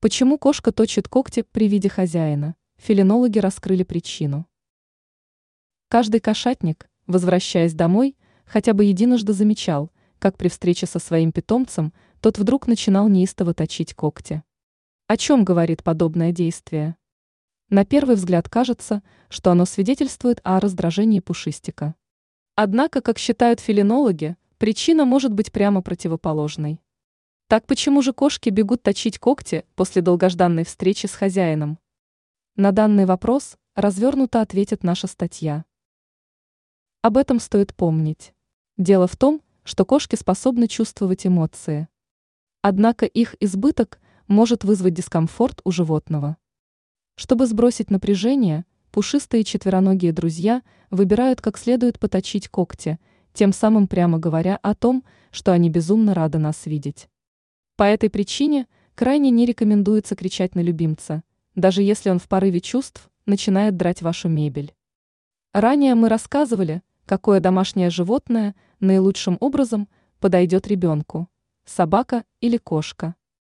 Почему кошка точит когти при виде хозяина? Филинологи раскрыли причину. Каждый кошатник, возвращаясь домой, хотя бы единожды замечал, как при встрече со своим питомцем тот вдруг начинал неистово точить когти. О чем говорит подобное действие? На первый взгляд кажется, что оно свидетельствует о раздражении пушистика. Однако, как считают филинологи, причина может быть прямо противоположной. Так почему же кошки бегут точить когти после долгожданной встречи с хозяином? На данный вопрос развернуто ответит наша статья. Об этом стоит помнить. Дело в том, что кошки способны чувствовать эмоции. Однако их избыток может вызвать дискомфорт у животного. Чтобы сбросить напряжение, пушистые четвероногие друзья выбирают как следует поточить когти, тем самым прямо говоря о том, что они безумно рады нас видеть. По этой причине крайне не рекомендуется кричать на любимца, даже если он в порыве чувств начинает драть вашу мебель. Ранее мы рассказывали, какое домашнее животное наилучшим образом подойдет ребенку – собака или кошка.